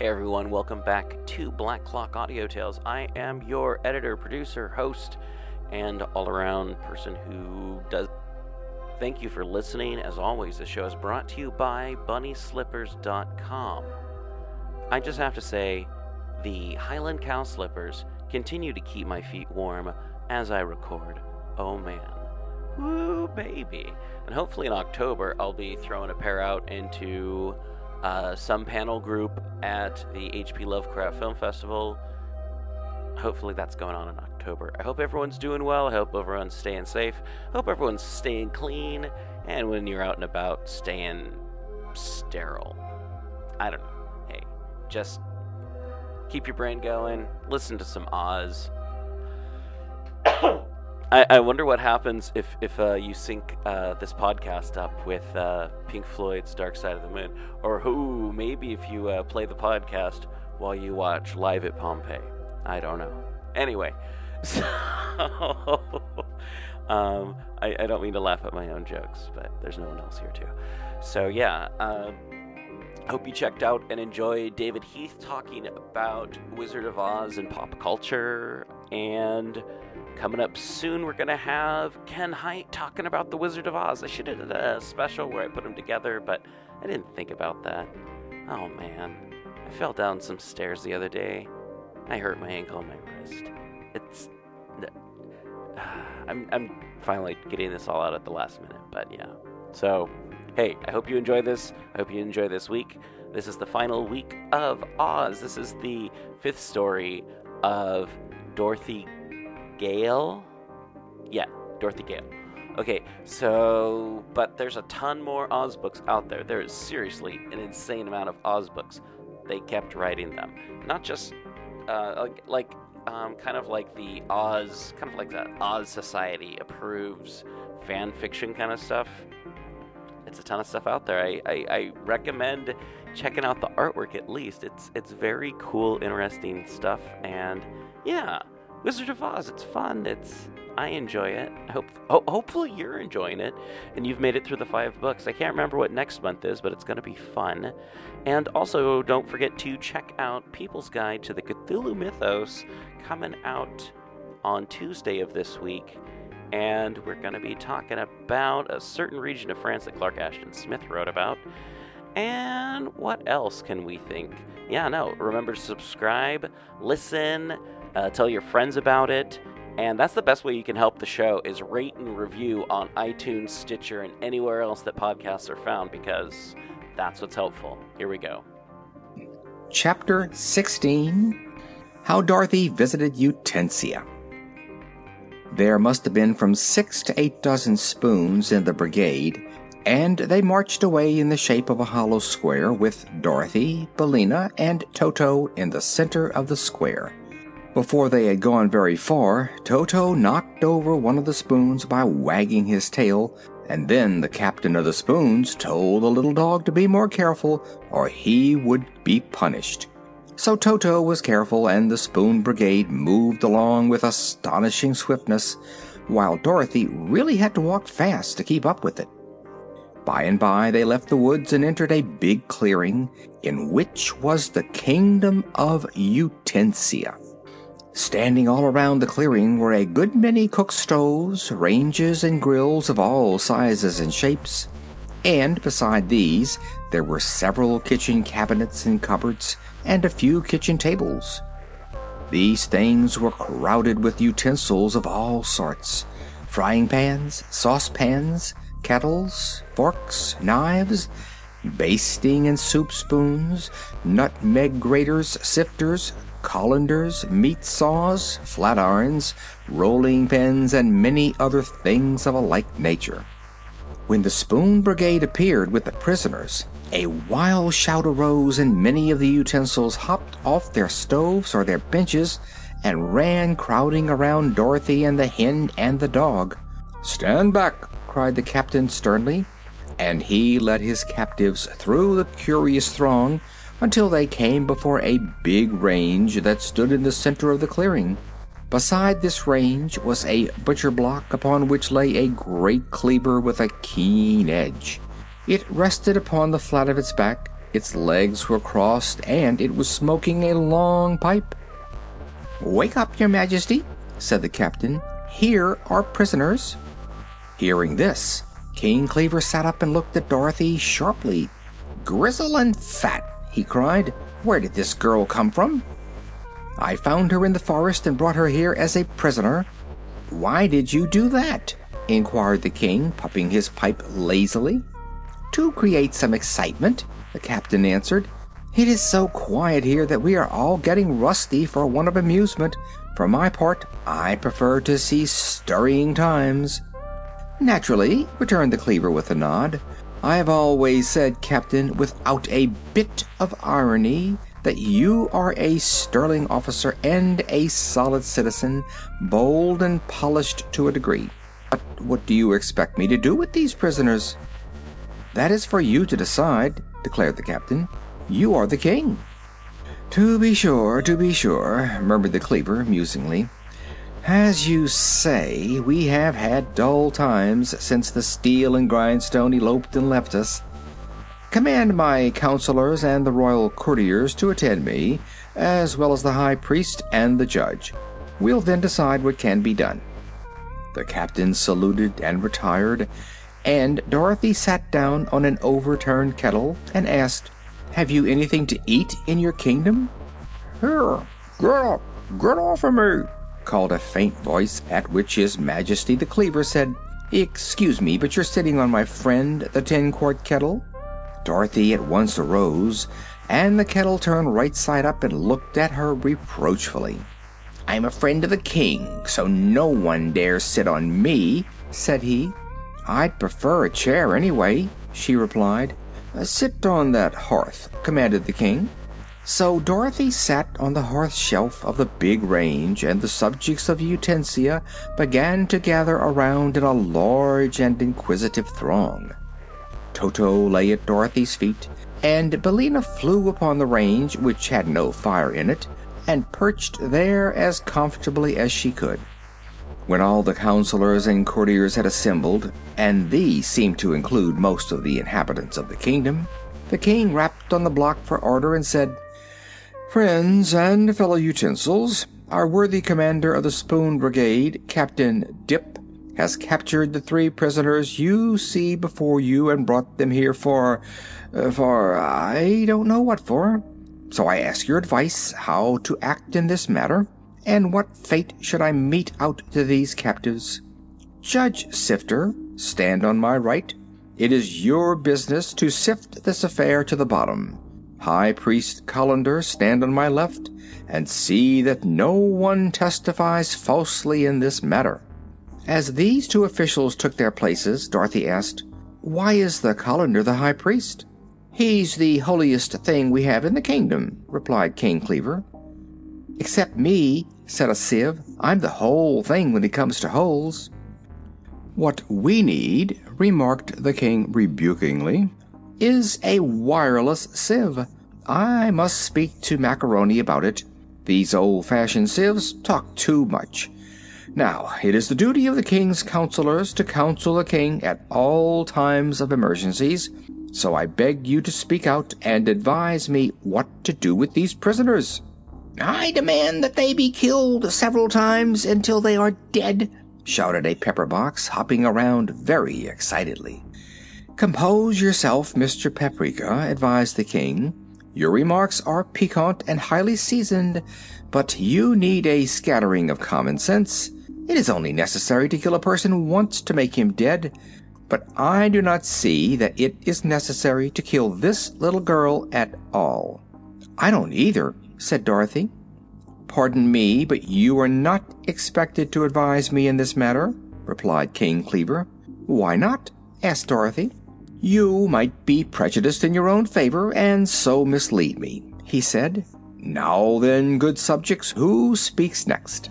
Hey everyone, welcome back to Black Clock Audio Tales. I am your editor, producer, host, and all around person who does. Thank you for listening. As always, the show is brought to you by BunnySlippers.com. I just have to say, the Highland Cow Slippers continue to keep my feet warm as I record. Oh man. Woo, baby. And hopefully in October, I'll be throwing a pair out into uh, some panel group at the HP Lovecraft Film Festival. Hopefully that's going on in October. I hope everyone's doing well. I hope everyone's staying safe. I hope everyone's staying clean. And when you're out and about, staying sterile. I don't know. Hey, just keep your brain going. Listen to some Oz. I, I wonder what happens if if uh, you sync uh, this podcast up with uh, Pink Floyd's Dark Side of the Moon, or who maybe if you uh, play the podcast while you watch Live at Pompeii. I don't know. Anyway, so um, I, I, don't mean to laugh at my own jokes, but there's no one else here too. So yeah. Um, hope you checked out and enjoyed David Heath talking about Wizard of Oz and pop culture and Coming up soon, we're going to have Ken Hite talking about The Wizard of Oz. I should have done a special where I put them together, but I didn't think about that. Oh man, I fell down some stairs the other day. I hurt my ankle and my wrist. It's. I'm, I'm finally getting this all out at the last minute, but yeah. So, hey, I hope you enjoy this. I hope you enjoy this week. This is the final week of Oz. This is the fifth story of Dorothy Gale. Yeah, Dorothy Gale. Okay, so, but there's a ton more Oz books out there. There is seriously an insane amount of Oz books. They kept writing them. Not just, uh, like, um, kind of like the Oz, kind of like the Oz Society approves fan fiction kind of stuff. It's a ton of stuff out there. I, I, I recommend checking out the artwork at least. It's it's very cool, interesting stuff, and yeah, Wizard of Oz. It's fun. It's I enjoy it. I hope ho- hopefully you're enjoying it and you've made it through the five books. I can't remember what next month is, but it's going to be fun. And also, don't forget to check out People's Guide to the Cthulhu Mythos coming out on Tuesday of this week. And we're going to be talking about a certain region of France that Clark Ashton Smith wrote about. And what else can we think? Yeah, no, remember to subscribe, listen, uh, tell your friends about it. And that's the best way you can help the show is rate and review on iTunes, Stitcher, and anywhere else that podcasts are found because that's what's helpful. Here we go. Chapter 16 How Dorothy Visited Utensia. There must have been from six to eight dozen spoons in the brigade, and they marched away in the shape of a hollow square with Dorothy, Billina, and Toto in the center of the square. Before they had gone very far, Toto knocked over one of the spoons by wagging his tail, and then the captain of the spoons told the little dog to be more careful or he would be punished. So Toto was careful, and the spoon brigade moved along with astonishing swiftness, while Dorothy really had to walk fast to keep up with it. By and by they left the woods and entered a big clearing, in which was the kingdom of Utensia. Standing all around the clearing were a good many cook stoves, ranges, and grills of all sizes and shapes, and beside these there were several kitchen cabinets and cupboards, and a few kitchen tables. These things were crowded with utensils of all sorts frying pans, saucepans, kettles, forks, knives, basting and soup spoons, nutmeg graters, sifters, colanders, meat saws, flat irons, rolling pins, and many other things of a like nature. When the Spoon Brigade appeared with the prisoners, a wild shout arose, and many of the utensils hopped off their stoves or their benches and ran crowding around Dorothy and the hen and the dog. Stand back, cried the captain sternly, and he led his captives through the curious throng until they came before a big range that stood in the center of the clearing. Beside this range was a butcher block upon which lay a great cleaver with a keen edge. It rested upon the flat of its back, Its legs were crossed, and it was smoking a long pipe. Wake up, Your Majesty, said the captain. Here are prisoners. Hearing this, King Cleaver sat up and looked at Dorothy sharply. Grizzle and fat, he cried. Where did this girl come from? I found her in the forest and brought her here as a prisoner. Why did you do that? inquired the king, puffing his pipe lazily. To create some excitement, the captain answered. It is so quiet here that we are all getting rusty for want of amusement. For my part, I prefer to see stirring times. Naturally, returned the cleaver with a nod. I have always said, Captain, without a bit of irony, that you are a sterling officer and a solid citizen, bold and polished to a degree. But what do you expect me to do with these prisoners? That is for you to decide, declared the captain. You are the king. To be sure, to be sure, murmured the cleaver musingly. As you say, we have had dull times since the steel and grindstone eloped and left us. Command my counselors and the royal courtiers to attend me, as well as the high priest and the judge. We'll then decide what can be done. The captain saluted and retired, and Dorothy sat down on an overturned kettle and asked, Have you anything to eat in your kingdom? Here, get up, get off of me, called a faint voice, at which His Majesty the Cleaver said, Excuse me, but you're sitting on my friend, the tin quart kettle? Dorothy at once arose, and the kettle turned right side up and looked at her reproachfully. I'm a friend of the king, so no one dares sit on me, said he. I'd prefer a chair anyway, she replied. Sit on that hearth, commanded the king. So Dorothy sat on the hearth shelf of the big range, and the subjects of Utensia began to gather around in a large and inquisitive throng. Toto lay at Dorothy's feet, and Billina flew upon the range, which had no fire in it, and perched there as comfortably as she could. When all the counselors and courtiers had assembled, and these seemed to include most of the inhabitants of the kingdom, the king rapped on the block for order and said, Friends and fellow utensils, our worthy commander of the Spoon Brigade, Captain Dip, has captured the three prisoners you see before you and brought them here for. Uh, for. I don't know what for. So I ask your advice how to act in this matter, and what fate should I mete out to these captives? Judge Sifter, stand on my right. It is your business to sift this affair to the bottom. High Priest Colander, stand on my left, and see that no one testifies falsely in this matter. As these two officials took their places, Dorothy asked, Why is the Colander the High Priest? He's the holiest thing we have in the kingdom, replied King Kleaver. Except me, said a sieve. I'm the whole thing when it comes to holes. What we need, remarked the king rebukingly, is a wireless sieve. I must speak to Marconi about it. These old fashioned sieves talk too much. Now, it is the duty of the king's counselors to counsel the king at all times of emergencies, so I beg you to speak out and advise me what to do with these prisoners. I demand that they be killed several times until they are dead, shouted a pepper box, hopping around very excitedly. Compose yourself, Mr. Paprika, advised the king. Your remarks are piquant and highly seasoned, but you need a scattering of common sense. It is only necessary to kill a person once to make him dead, but I do not see that it is necessary to kill this little girl at all. I don't either, said Dorothy. Pardon me, but you are not expected to advise me in this matter, replied King Kleaver. Why not? asked Dorothy. You might be prejudiced in your own favor and so mislead me, he said. Now then, good subjects, who speaks next?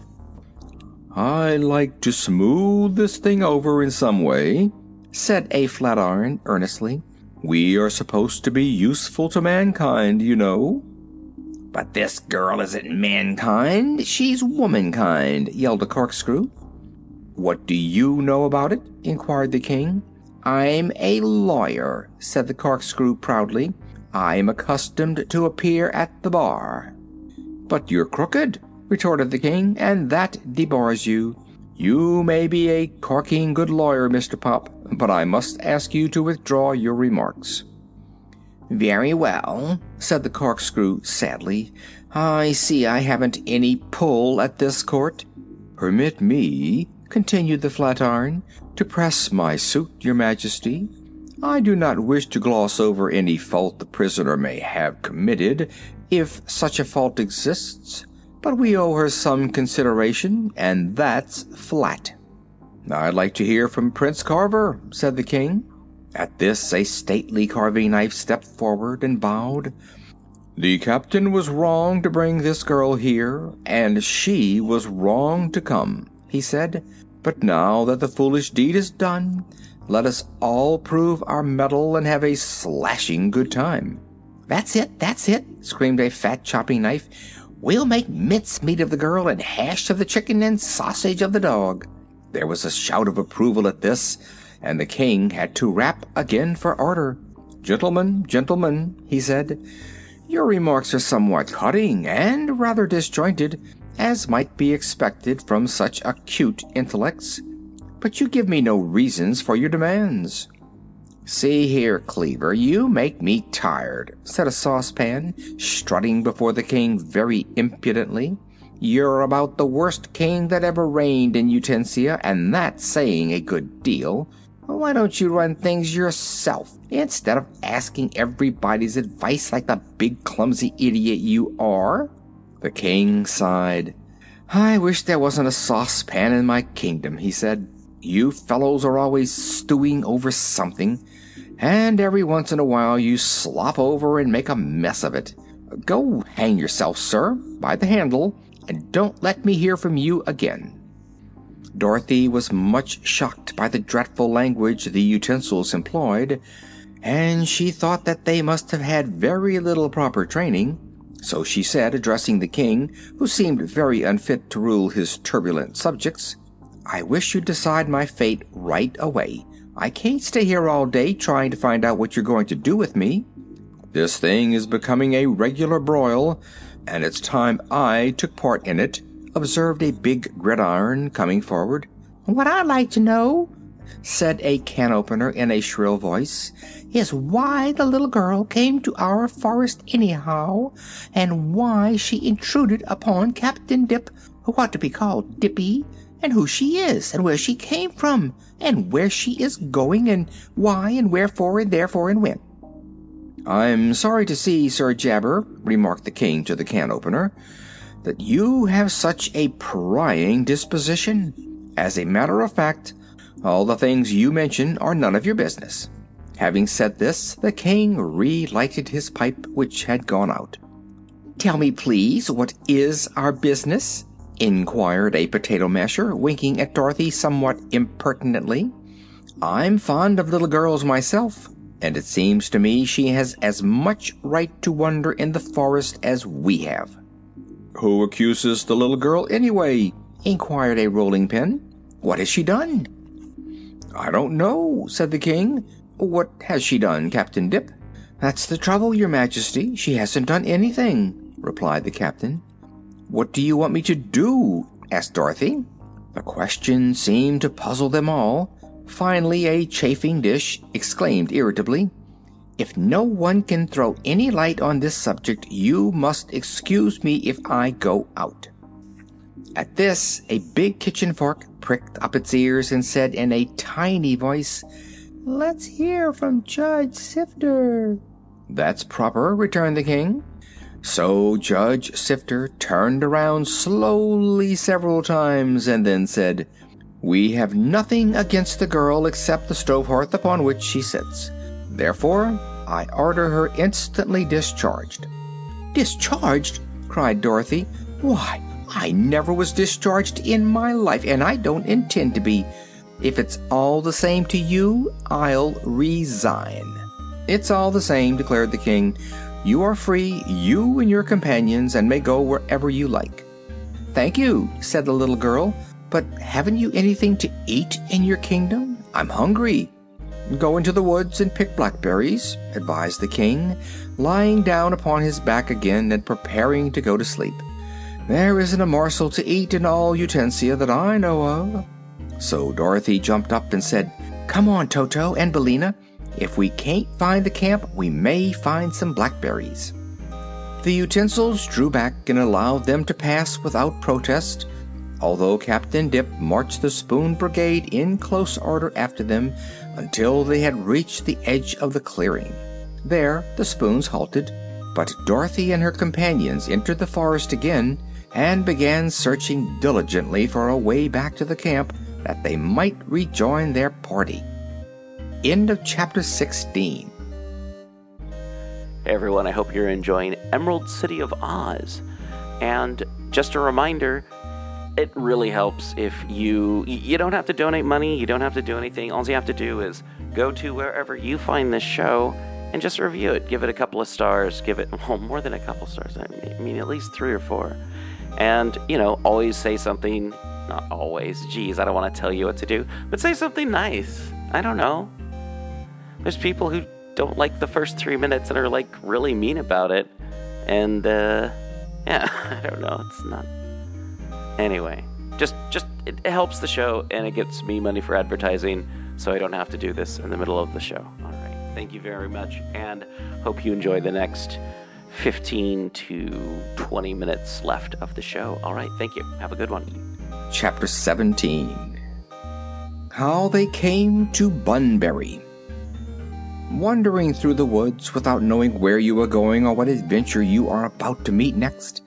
I like to smooth this thing over in some way, said a flatiron earnestly. We are supposed to be useful to mankind, you know. But this girl isn't mankind, she's womankind, yelled a corkscrew. What do you know about it? inquired the king. I'm a lawyer, said the corkscrew proudly. I am accustomed to appear at the bar. But you're crooked, retorted the king, and that debars you. You may be a corking good lawyer, Mr. Pop, but I must ask you to withdraw your remarks. Very well, said the corkscrew sadly. I see I haven't any pull at this court. Permit me, continued the flatiron, to press my suit, your majesty. I do not wish to gloss over any fault the prisoner may have committed, if such a fault exists, but we owe her some consideration, and that's flat. I'd like to hear from Prince Carver, said the king. At this, a stately carving knife stepped forward and bowed. The captain was wrong to bring this girl here, and she was wrong to come, he said. But now that the foolish deed is done, let us all prove our mettle and have a slashing good time. That's it, that's it, screamed a fat chopping knife. We'll make mincemeat of the girl and hash of the chicken and sausage of the dog. There was a shout of approval at this, and the king had to rap again for order. Gentlemen, gentlemen, he said, your remarks are somewhat cutting and rather disjointed, as might be expected from such acute intellects. But you give me no reasons for your demands. See here, Cleaver, you make me tired, said a saucepan, strutting before the king very impudently. You're about the worst king that ever reigned in Utensia, and that's saying a good deal. Why don't you run things yourself instead of asking everybody's advice like the big clumsy idiot you are? The king sighed. I wish there wasn't a saucepan in my kingdom, he said. You fellows are always stewing over something, and every once in a while you slop over and make a mess of it. Go hang yourself, sir, by the handle, and don't let me hear from you again. Dorothy was much shocked by the dreadful language the utensils employed, and she thought that they must have had very little proper training. So she said, addressing the king, who seemed very unfit to rule his turbulent subjects, I wish you'd decide my fate right away. I can't stay here all day trying to find out what you're going to do with me. This thing is becoming a regular broil, and it's time I took part in it observed a big gridiron coming forward. What I'd like to know, said a can opener in a shrill voice, is why the little girl came to our forest anyhow, and why she intruded upon Captain Dip, who ought to be called Dippy, and who she is, and where she came from, and where she is going, and why, and wherefore, and therefore, and when. I'm sorry to see, Sir Jabber, remarked the king to the can opener, that you have such a prying disposition. As a matter of fact, all the things you mention are none of your business. Having said this, the king relighted his pipe, which had gone out. Tell me, please, what is our business? inquired a potato masher, winking at Dorothy somewhat impertinently. I'm fond of little girls myself, and it seems to me she has as much right to wander in the forest as we have. Who accuses the little girl, anyway? inquired a rolling pin. What has she done? I don't know, said the king. What has she done, Captain Dip? That's the trouble, your majesty. She hasn't done anything, replied the captain. What do you want me to do? asked Dorothy. The question seemed to puzzle them all. Finally, a chafing dish exclaimed irritably, if no one can throw any light on this subject, you must excuse me if I go out. At this, a big kitchen fork pricked up its ears and said in a tiny voice, Let's hear from Judge Sifter. That's proper, returned the king. So Judge Sifter turned around slowly several times and then said, We have nothing against the girl except the stove hearth upon which she sits. Therefore, I order her instantly discharged. Discharged? cried Dorothy. Why, I never was discharged in my life, and I don't intend to be. If it's all the same to you, I'll resign. It's all the same, declared the king. You are free, you and your companions, and may go wherever you like. Thank you, said the little girl, but haven't you anything to eat in your kingdom? I'm hungry. Go into the woods and pick blackberries, advised the king, lying down upon his back again and preparing to go to sleep. There isn't a morsel to eat in all Utensia that I know of. So Dorothy jumped up and said, Come on, Toto and Billina. If we can't find the camp, we may find some blackberries. The utensils drew back and allowed them to pass without protest, although Captain Dip marched the Spoon Brigade in close order after them until they had reached the edge of the clearing. There the spoons halted, but Dorothy and her companions entered the forest again and began searching diligently for a way back to the camp that they might rejoin their party. End of chapter 16. Hey everyone, I hope you're enjoying Emerald City of Oz. And just a reminder, it really helps if you you don't have to donate money, you don't have to do anything. All you have to do is go to wherever you find this show and just review it. Give it a couple of stars, give it well more than a couple stars. I mean at least 3 or 4. And, you know, always say something not always. Geez, I don't want to tell you what to do, but say something nice. I don't know. There's people who don't like the first three minutes and are like really mean about it. And uh, yeah, I don't know. It's not. Anyway, just just it helps the show and it gets me money for advertising, so I don't have to do this in the middle of the show. All right, thank you very much, and hope you enjoy the next 15 to 20 minutes left of the show. All right, thank you. Have a good one. Chapter 17 How They Came to Bunbury. Wandering through the woods without knowing where you are going or what adventure you are about to meet next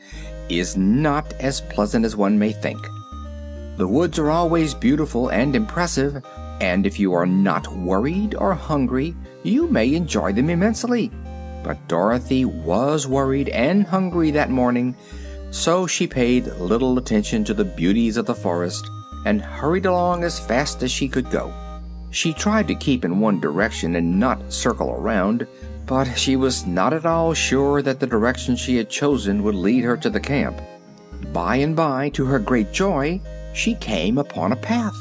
is not as pleasant as one may think. The woods are always beautiful and impressive, and if you are not worried or hungry, you may enjoy them immensely. But Dorothy was worried and hungry that morning, so she paid little attention to the beauties of the forest and hurried along as fast as she could go. She tried to keep in one direction and not circle around, but she was not at all sure that the direction she had chosen would lead her to the camp. By and by, to her great joy, she came upon a path.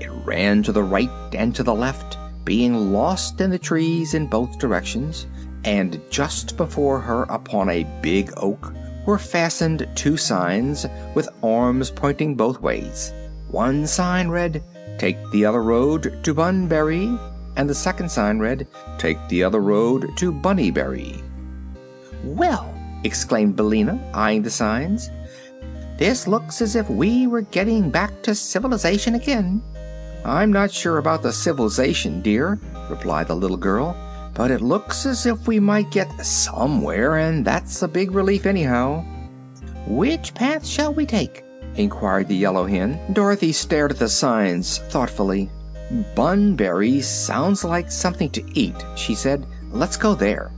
It ran to the right and to the left, being lost in the trees in both directions, and just before her upon a big oak were fastened two signs with arms pointing both ways. One sign read, Take the other road to Bunbury, and the second sign read, Take the other road to Bunnybury. Well, exclaimed Billina, eyeing the signs, this looks as if we were getting back to civilization again. I'm not sure about the civilization, dear, replied the little girl, but it looks as if we might get somewhere, and that's a big relief anyhow. Which path shall we take? inquired the yellow hen. Dorothy stared at the signs thoughtfully. Bunbury sounds like something to eat, she said. Let's go there.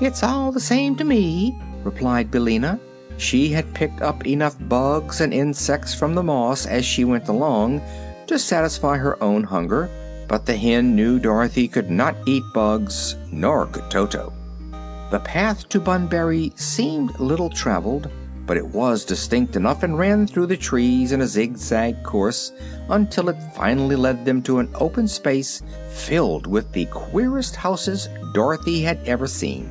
It's all the same to me, replied Billina. She had picked up enough bugs and insects from the moss as she went along to satisfy her own hunger, but the hen knew Dorothy could not eat bugs, nor could Toto. The path to Bunbury seemed little traveled, but it was distinct enough and ran through the trees in a zigzag course until it finally led them to an open space filled with the queerest houses Dorothy had ever seen.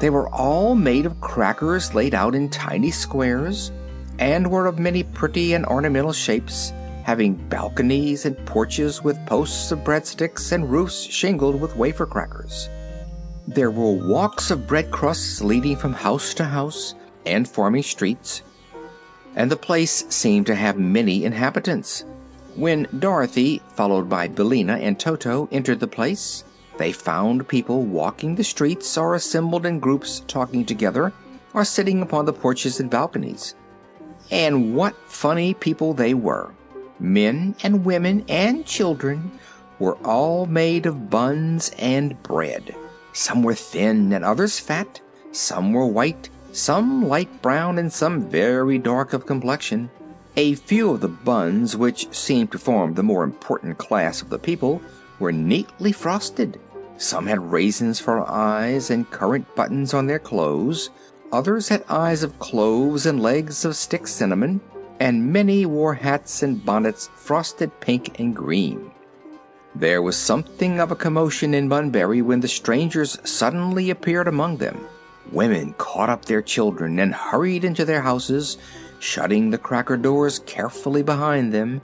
They were all made of crackers laid out in tiny squares, and were of many pretty and ornamental shapes, having balconies and porches with posts of breadsticks and roofs shingled with wafer crackers. There were walks of bread crusts leading from house to house, and forming streets, and the place seemed to have many inhabitants. When Dorothy, followed by Billina and Toto, entered the place, they found people walking the streets or assembled in groups talking together or sitting upon the porches and balconies. And what funny people they were! Men and women and children were all made of buns and bread. Some were thin and others fat, some were white some light brown and some very dark of complexion. A few of the buns, which seemed to form the more important class of the people, were neatly frosted. Some had raisins for eyes and currant buttons on their clothes. Others had eyes of cloves and legs of stick cinnamon, and many wore hats and bonnets frosted pink and green. There was something of a commotion in Bunbury when the strangers suddenly appeared among them. Women caught up their children and hurried into their houses, shutting the cracker doors carefully behind them.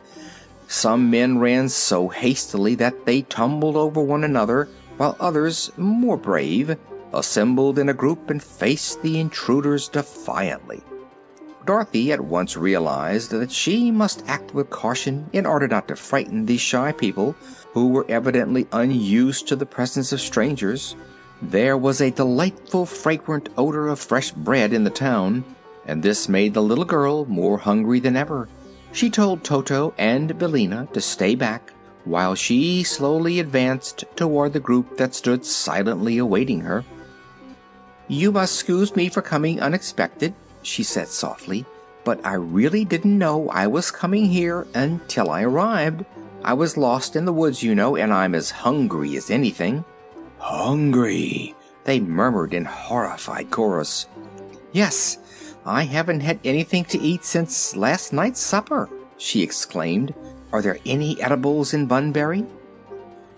Some men ran so hastily that they tumbled over one another, while others, more brave, assembled in a group and faced the intruders defiantly. Dorothy at once realized that she must act with caution in order not to frighten these shy people who were evidently unused to the presence of strangers. There was a delightful fragrant odor of fresh bread in the town, and this made the little girl more hungry than ever. She told Toto and Billina to stay back while she slowly advanced toward the group that stood silently awaiting her. You must excuse me for coming unexpected, she said softly, but I really didn't know I was coming here until I arrived. I was lost in the woods, you know, and I'm as hungry as anything. Hungry, they murmured in horrified chorus. Yes, I haven't had anything to eat since last night's supper, she exclaimed. Are there any edibles in Bunbury?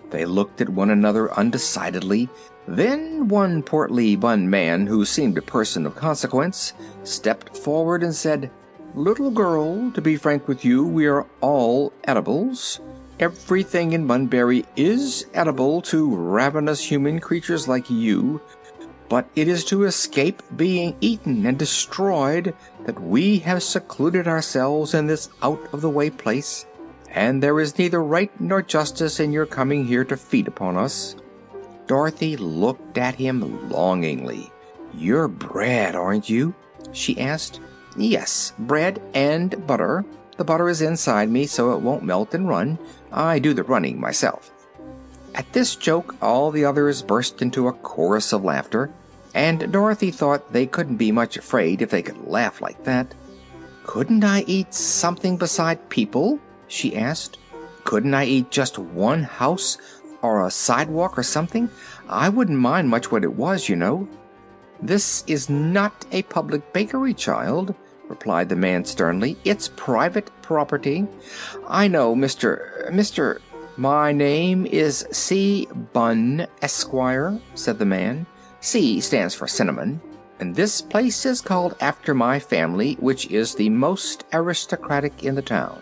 They looked at one another undecidedly then one portly bun man, who seemed a person of consequence, stepped forward and said, Little girl, to be frank with you, we are all edibles. Everything in Bunbury is edible to ravenous human creatures like you, but it is to escape being eaten and destroyed that we have secluded ourselves in this out of the way place, and there is neither right nor justice in your coming here to feed upon us. Dorothy looked at him longingly. "You're bread, aren't you?" she asked. "Yes, bread and butter. The butter is inside me, so it won't melt and run. I do the running myself." At this joke all the others burst into a chorus of laughter, and Dorothy thought they couldn't be much afraid if they could laugh like that. "Couldn't I eat something beside people?" she asked. "Couldn't I eat just one house or a sidewalk or something? I wouldn't mind much what it was, you know." "This is not a public bakery, child," replied the man sternly. "It's private property. I know, Mr. Mr. "My name is C. Bunn, Esquire," said the man. "C stands for cinnamon, and this place is called after my family, which is the most aristocratic in the town."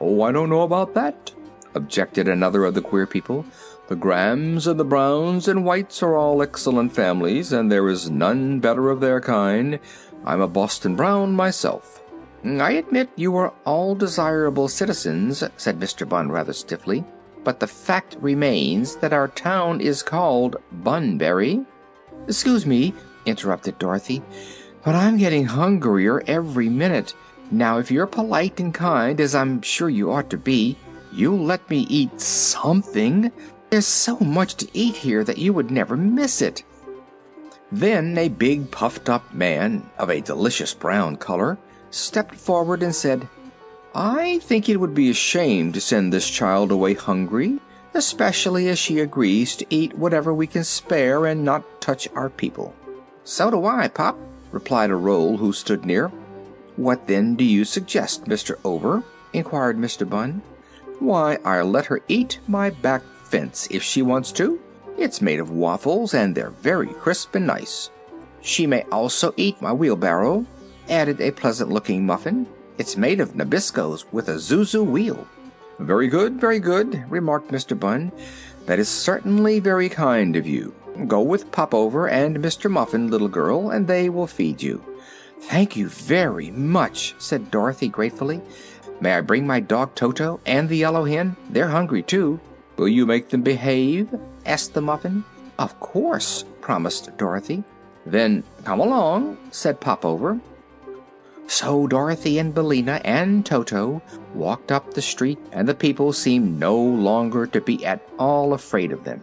"Oh, I don't know about that objected another of the queer people. The Grahams and the Browns and Whites are all excellent families, and there is none better of their kind. I'm a Boston Brown myself. Mm, I admit you are all desirable citizens, said Mr. Bunn rather stiffly, but the fact remains that our town is called Bunbury. Excuse me, interrupted Dorothy, but I'm getting hungrier every minute. Now, if you're polite and kind, as I'm sure you ought to be, You'll let me eat something. There's so much to eat here that you would never miss it." Then a big puffed up man, of a delicious brown color, stepped forward and said, "I think it would be a shame to send this child away hungry, especially as she agrees to eat whatever we can spare and not touch our people." "So do I, Pop," replied a roll who stood near. "What then do you suggest, Mr. Over?" inquired Mr. Bunn. Why, I'll let her eat my back fence if she wants to. It's made of waffles, and they're very crisp and nice. She may also eat my wheelbarrow, added a pleasant looking muffin. It's made of Nabiscos with a zuzu wheel. Very good, very good, remarked Mr. Bunn. That is certainly very kind of you. Go with Popover and Mr. Muffin, little girl, and they will feed you. Thank you very much, said Dorothy gratefully. May I bring my dog Toto and the yellow hen? They're hungry too. Will you make them behave? asked the muffin. Of course, promised Dorothy. Then come along, said Popover. So Dorothy and Billina and Toto walked up the street, and the people seemed no longer to be at all afraid of them.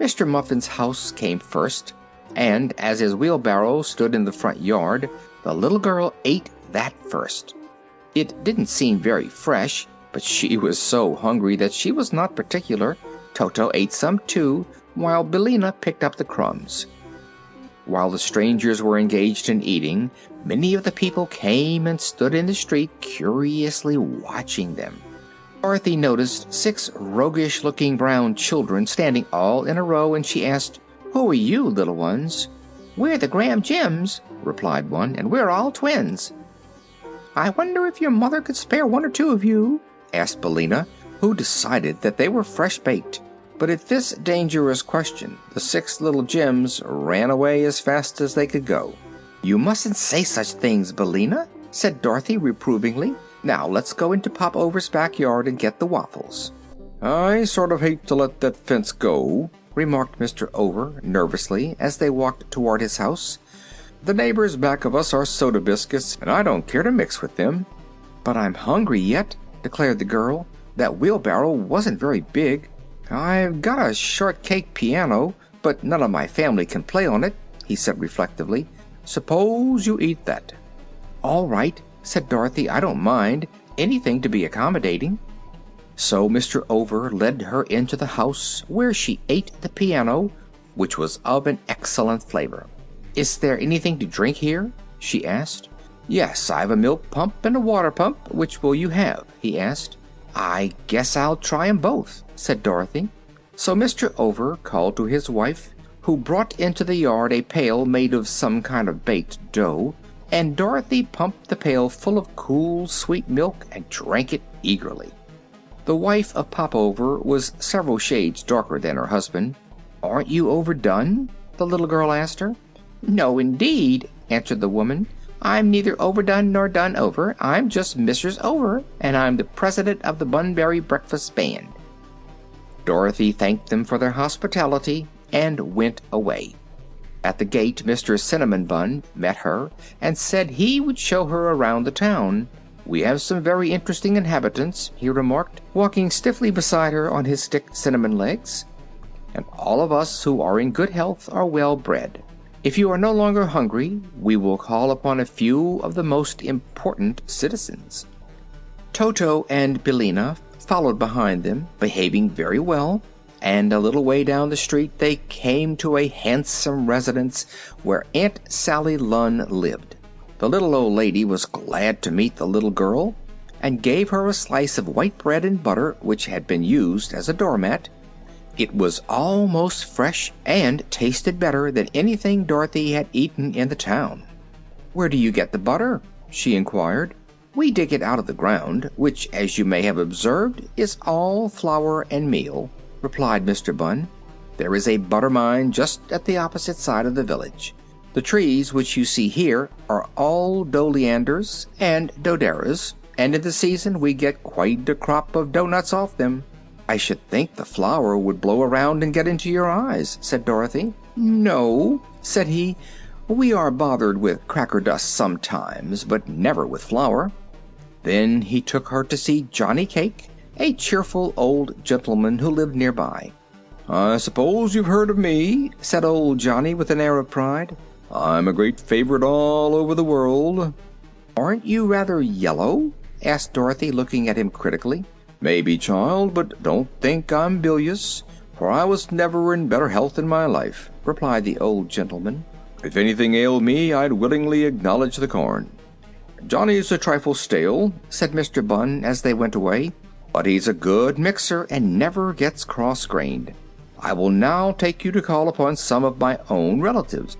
Mr. Muffin's house came first, and as his wheelbarrow stood in the front yard, the little girl ate that first. It didn't seem very fresh, but she was so hungry that she was not particular. Toto ate some too, while Billina picked up the crumbs. While the strangers were engaged in eating, many of the people came and stood in the street curiously watching them. Dorothy noticed six roguish looking brown children standing all in a row, and she asked, Who are you, little ones? We're the Graham Gems, replied one, and we're all twins. I wonder if your mother could spare one or two of you? asked Billina, who decided that they were fresh baked. But at this dangerous question, the six little gems ran away as fast as they could go. You mustn't say such things, Billina, said Dorothy reprovingly. Now let's go into Popover's backyard and get the waffles. I sort of hate to let that fence go, remarked Mr. Over nervously as they walked toward his house. The neighbors back of us are soda biscuits, and I don't care to mix with them. But I'm hungry yet, declared the girl. That wheelbarrow wasn't very big. I've got a shortcake piano, but none of my family can play on it, he said reflectively. Suppose you eat that. All right, said Dorothy. I don't mind. Anything to be accommodating. So Mr. Over led her into the house, where she ate the piano, which was of an excellent flavor. Is there anything to drink here? she asked. Yes, I've a milk pump and a water pump. Which will you have? he asked. I guess I'll try 'em both, said Dorothy. So Mr. Over called to his wife, who brought into the yard a pail made of some kind of baked dough, and Dorothy pumped the pail full of cool, sweet milk and drank it eagerly. The wife of Popover was several shades darker than her husband. Aren't you overdone? the little girl asked her. No, indeed, answered the woman. I'm neither overdone nor done over. I'm just Mrs. Over, and I'm the president of the Bunbury Breakfast Band. Dorothy thanked them for their hospitality and went away. At the gate, Mr. Cinnamon Bun met her and said he would show her around the town. We have some very interesting inhabitants, he remarked, walking stiffly beside her on his stick cinnamon legs. And all of us who are in good health are well bred. If you are no longer hungry, we will call upon a few of the most important citizens. Toto and Billina followed behind them, behaving very well, and a little way down the street they came to a handsome residence where Aunt Sally Lunn lived. The little old lady was glad to meet the little girl and gave her a slice of white bread and butter which had been used as a doormat it was almost fresh and tasted better than anything Dorothy had eaten in the town. Where do you get the butter? she inquired. We dig it out of the ground, which, as you may have observed, is all flour and meal, replied Mr. Bunn. There is a butter mine just at the opposite side of the village. The trees which you see here are all doughleanders and doughderas, and in the season we get quite a crop of doughnuts off them. I should think the flour would blow around and get into your eyes, said Dorothy. No, said he. We are bothered with cracker dust sometimes, but never with flour. Then he took her to see Johnny Cake, a cheerful old gentleman who lived nearby. I suppose you've heard of me, said old Johnny with an air of pride. I'm a great favorite all over the world. Aren't you rather yellow? asked Dorothy, looking at him critically. Maybe, child, but don't think I'm bilious, for I was never in better health in my life, replied the old gentleman. If anything ailed me, I'd willingly acknowledge the corn. Johnny's a trifle stale, said Mr. Bunn as they went away, but he's a good mixer and never gets cross grained. I will now take you to call upon some of my own relatives.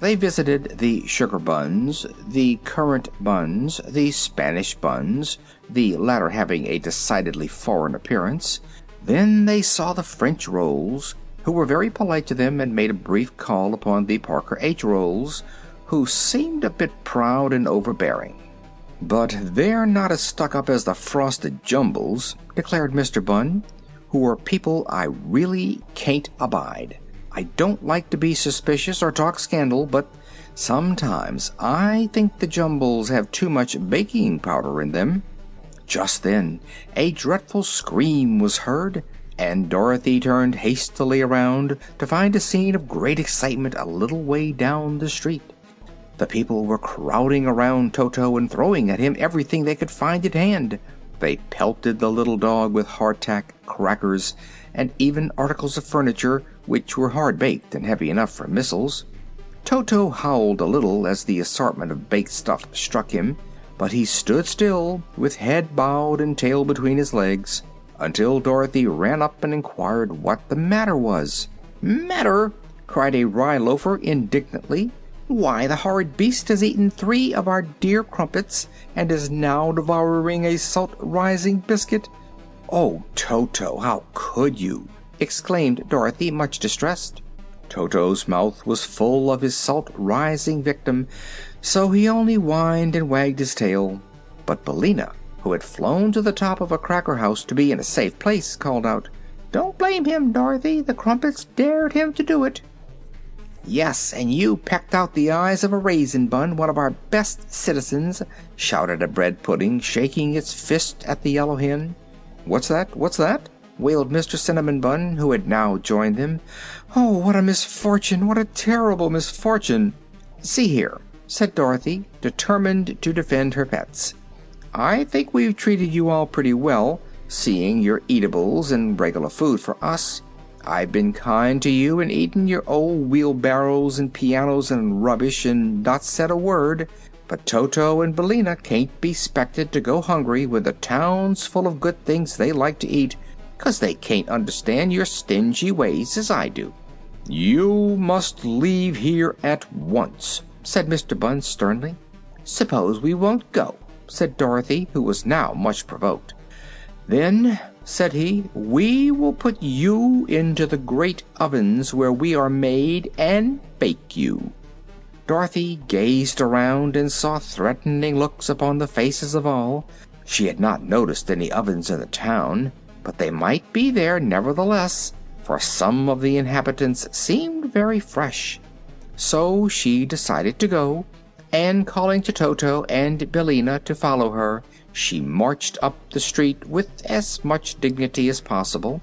They visited the sugar buns, the currant buns, the Spanish buns, the latter having a decidedly foreign appearance. Then they saw the French rolls, who were very polite to them and made a brief call upon the Parker H. rolls, who seemed a bit proud and overbearing. But they're not as stuck up as the frosted jumbles, declared Mr. Bunn, who are people I really can't abide. I don't like to be suspicious or talk scandal, but sometimes I think the jumbles have too much baking powder in them. Just then a dreadful scream was heard, and Dorothy turned hastily around to find a scene of great excitement a little way down the street. The people were crowding around Toto and throwing at him everything they could find at hand. They pelted the little dog with hardtack, crackers, and even articles of furniture which were hard baked and heavy enough for missiles. Toto howled a little as the assortment of baked stuff struck him, but he stood still, with head bowed and tail between his legs, until Dorothy ran up and inquired what the matter was. Matter? cried a rye loafer indignantly. Why, the horrid beast has eaten three of our dear crumpets, and is now devouring a salt rising biscuit. Oh, Toto, how could you? exclaimed Dorothy, much distressed. Toto's mouth was full of his salt rising victim, so he only whined and wagged his tail. But Billina, who had flown to the top of a cracker house to be in a safe place, called out, Don't blame him, Dorothy. The crumpets dared him to do it. Yes, and you pecked out the eyes of a raisin bun, one of our best citizens, shouted a bread pudding, shaking its fist at the yellow hen. What's that? What's that? wailed Mr. Cinnamon Bun, who had now joined them. Oh, what a misfortune! What a terrible misfortune! See here, said Dorothy, determined to defend her pets. I think we've treated you all pretty well, seeing your eatables and regular food for us. I've been kind to you and eaten your old wheelbarrows and pianos and rubbish and not said a word. But Toto and Billina can't be expected to go hungry when the town's full of good things they like to eat, 'cause they can't understand your stingy ways as I do. You must leave here at once, said Mr. Bunn sternly. Suppose we won't go, said Dorothy, who was now much provoked. Then, said he, we will put you into the great ovens where we are made and bake you. Dorothy gazed around and saw threatening looks upon the faces of all. She had not noticed any ovens in the town, but they might be there nevertheless, for some of the inhabitants seemed very fresh. So she decided to go, and calling to Toto and Billina to follow her, she marched up the street with as much dignity as possible,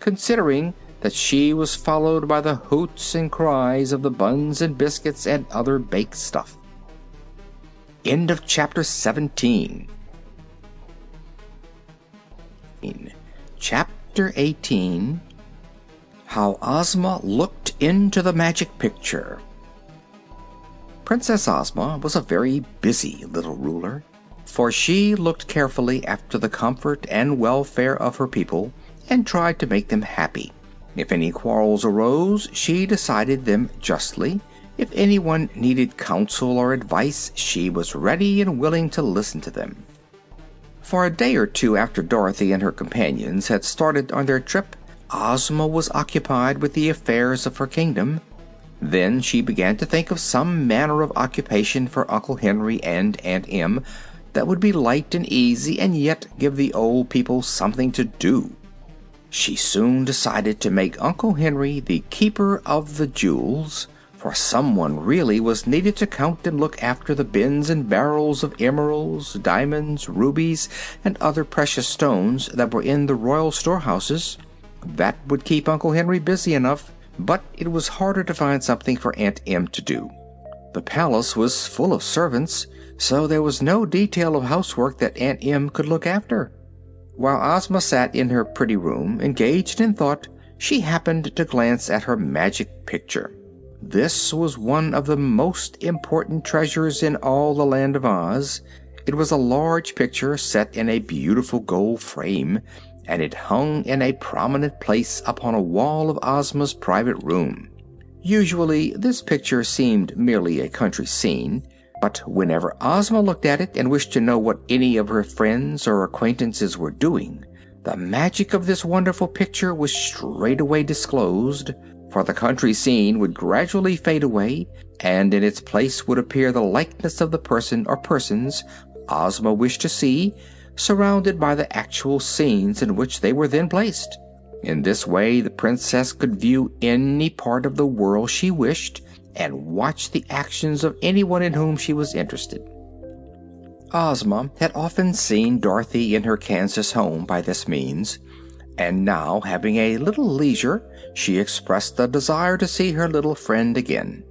considering that she was followed by the hoots and cries of the buns and biscuits and other baked stuff. End of chapter 17. Chapter 18 How Ozma Looked into the Magic Picture. Princess Ozma was a very busy little ruler, for she looked carefully after the comfort and welfare of her people and tried to make them happy. If any quarrels arose, she decided them justly. If anyone needed counsel or advice, she was ready and willing to listen to them. For a day or two after Dorothy and her companions had started on their trip, Ozma was occupied with the affairs of her kingdom. Then she began to think of some manner of occupation for Uncle Henry and Aunt Em that would be light and easy and yet give the old people something to do. She soon decided to make Uncle Henry the keeper of the jewels, for someone really was needed to count and look after the bins and barrels of emeralds, diamonds, rubies, and other precious stones that were in the royal storehouses. That would keep Uncle Henry busy enough, but it was harder to find something for Aunt Em to do. The palace was full of servants, so there was no detail of housework that Aunt Em could look after. While Ozma sat in her pretty room, engaged in thought, she happened to glance at her magic picture. This was one of the most important treasures in all the Land of Oz. It was a large picture set in a beautiful gold frame, and it hung in a prominent place upon a wall of Ozma's private room. Usually, this picture seemed merely a country scene but whenever Ozma looked at it and wished to know what any of her friends or acquaintances were doing, the magic of this wonderful picture was straightway disclosed, for the country scene would gradually fade away, and in its place would appear the likeness of the person or persons Ozma wished to see, surrounded by the actual scenes in which they were then placed. In this way the princess could view any part of the world she wished, and watch the actions of anyone in whom she was interested. Ozma had often seen Dorothy in her Kansas home by this means, and now, having a little leisure, she expressed a desire to see her little friend again.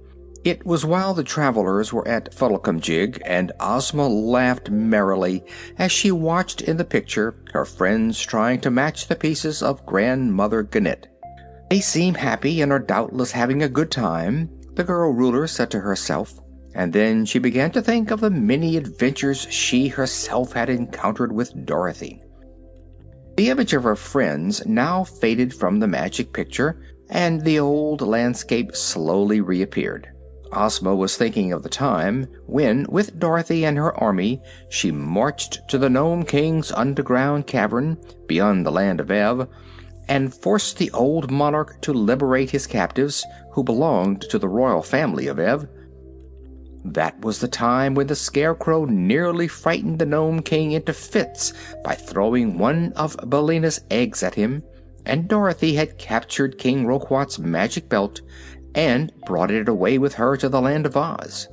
It was while the travelers were at Fuddlecumjig, and Ozma laughed merrily as she watched in the picture her friends trying to match the pieces of Grandmother Gnit. They seem happy and are doubtless having a good time, the girl ruler said to herself, and then she began to think of the many adventures she herself had encountered with Dorothy. The image of her friends now faded from the magic picture, and the old landscape slowly reappeared. Ozma was thinking of the time when, with Dorothy and her army, she marched to the Nome King's underground cavern beyond the land of Ev and forced the old monarch to liberate his captives, who belonged to the royal family of Ev. That was the time when the Scarecrow nearly frightened the Nome King into fits by throwing one of Billina's eggs at him, and Dorothy had captured King Roquat's magic belt and brought it away with her to the Land of Oz.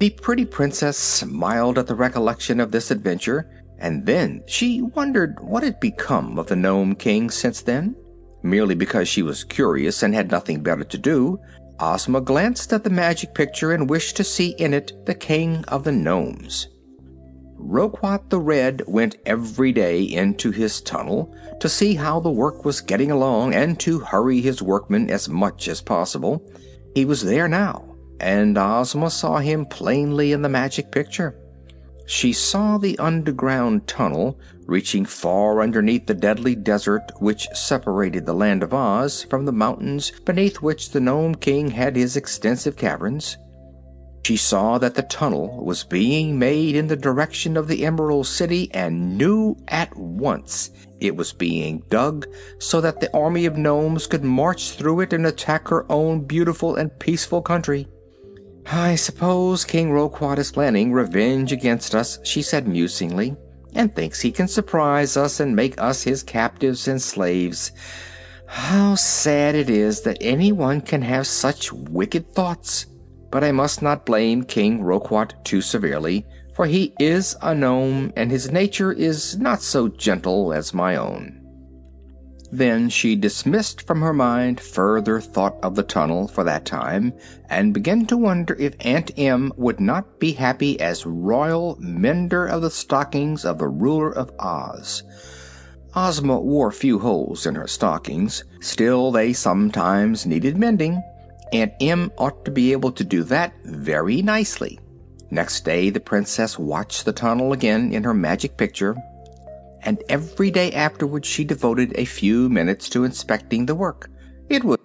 The pretty princess smiled at the recollection of this adventure, and then she wondered what had become of the Nome King since then. Merely because she was curious and had nothing better to do, Ozma glanced at the magic picture and wished to see in it the King of the Nomes. Roquat the Red went every day into his tunnel to see how the work was getting along and to hurry his workmen as much as possible. He was there now, and Ozma saw him plainly in the magic picture. She saw the underground tunnel reaching far underneath the deadly desert which separated the Land of Oz from the mountains beneath which the Nome King had his extensive caverns. She saw that the tunnel was being made in the direction of the Emerald City and knew at once it was being dug so that the army of nomes could march through it and attack her own beautiful and peaceful country. I suppose King Roquat is planning revenge against us, she said musingly, and thinks he can surprise us and make us his captives and slaves. How sad it is that anyone can have such wicked thoughts but I must not blame King Roquat too severely, for he is a gnome, and his nature is not so gentle as my own. Then she dismissed from her mind further thought of the tunnel for that time, and began to wonder if Aunt Em would not be happy as royal mender of the stockings of the ruler of Oz. Ozma wore few holes in her stockings, still they sometimes needed mending, Aunt Em ought to be able to do that very nicely. Next day the princess watched the tunnel again in her magic picture, and every day afterward she devoted a few minutes to inspecting the work. It was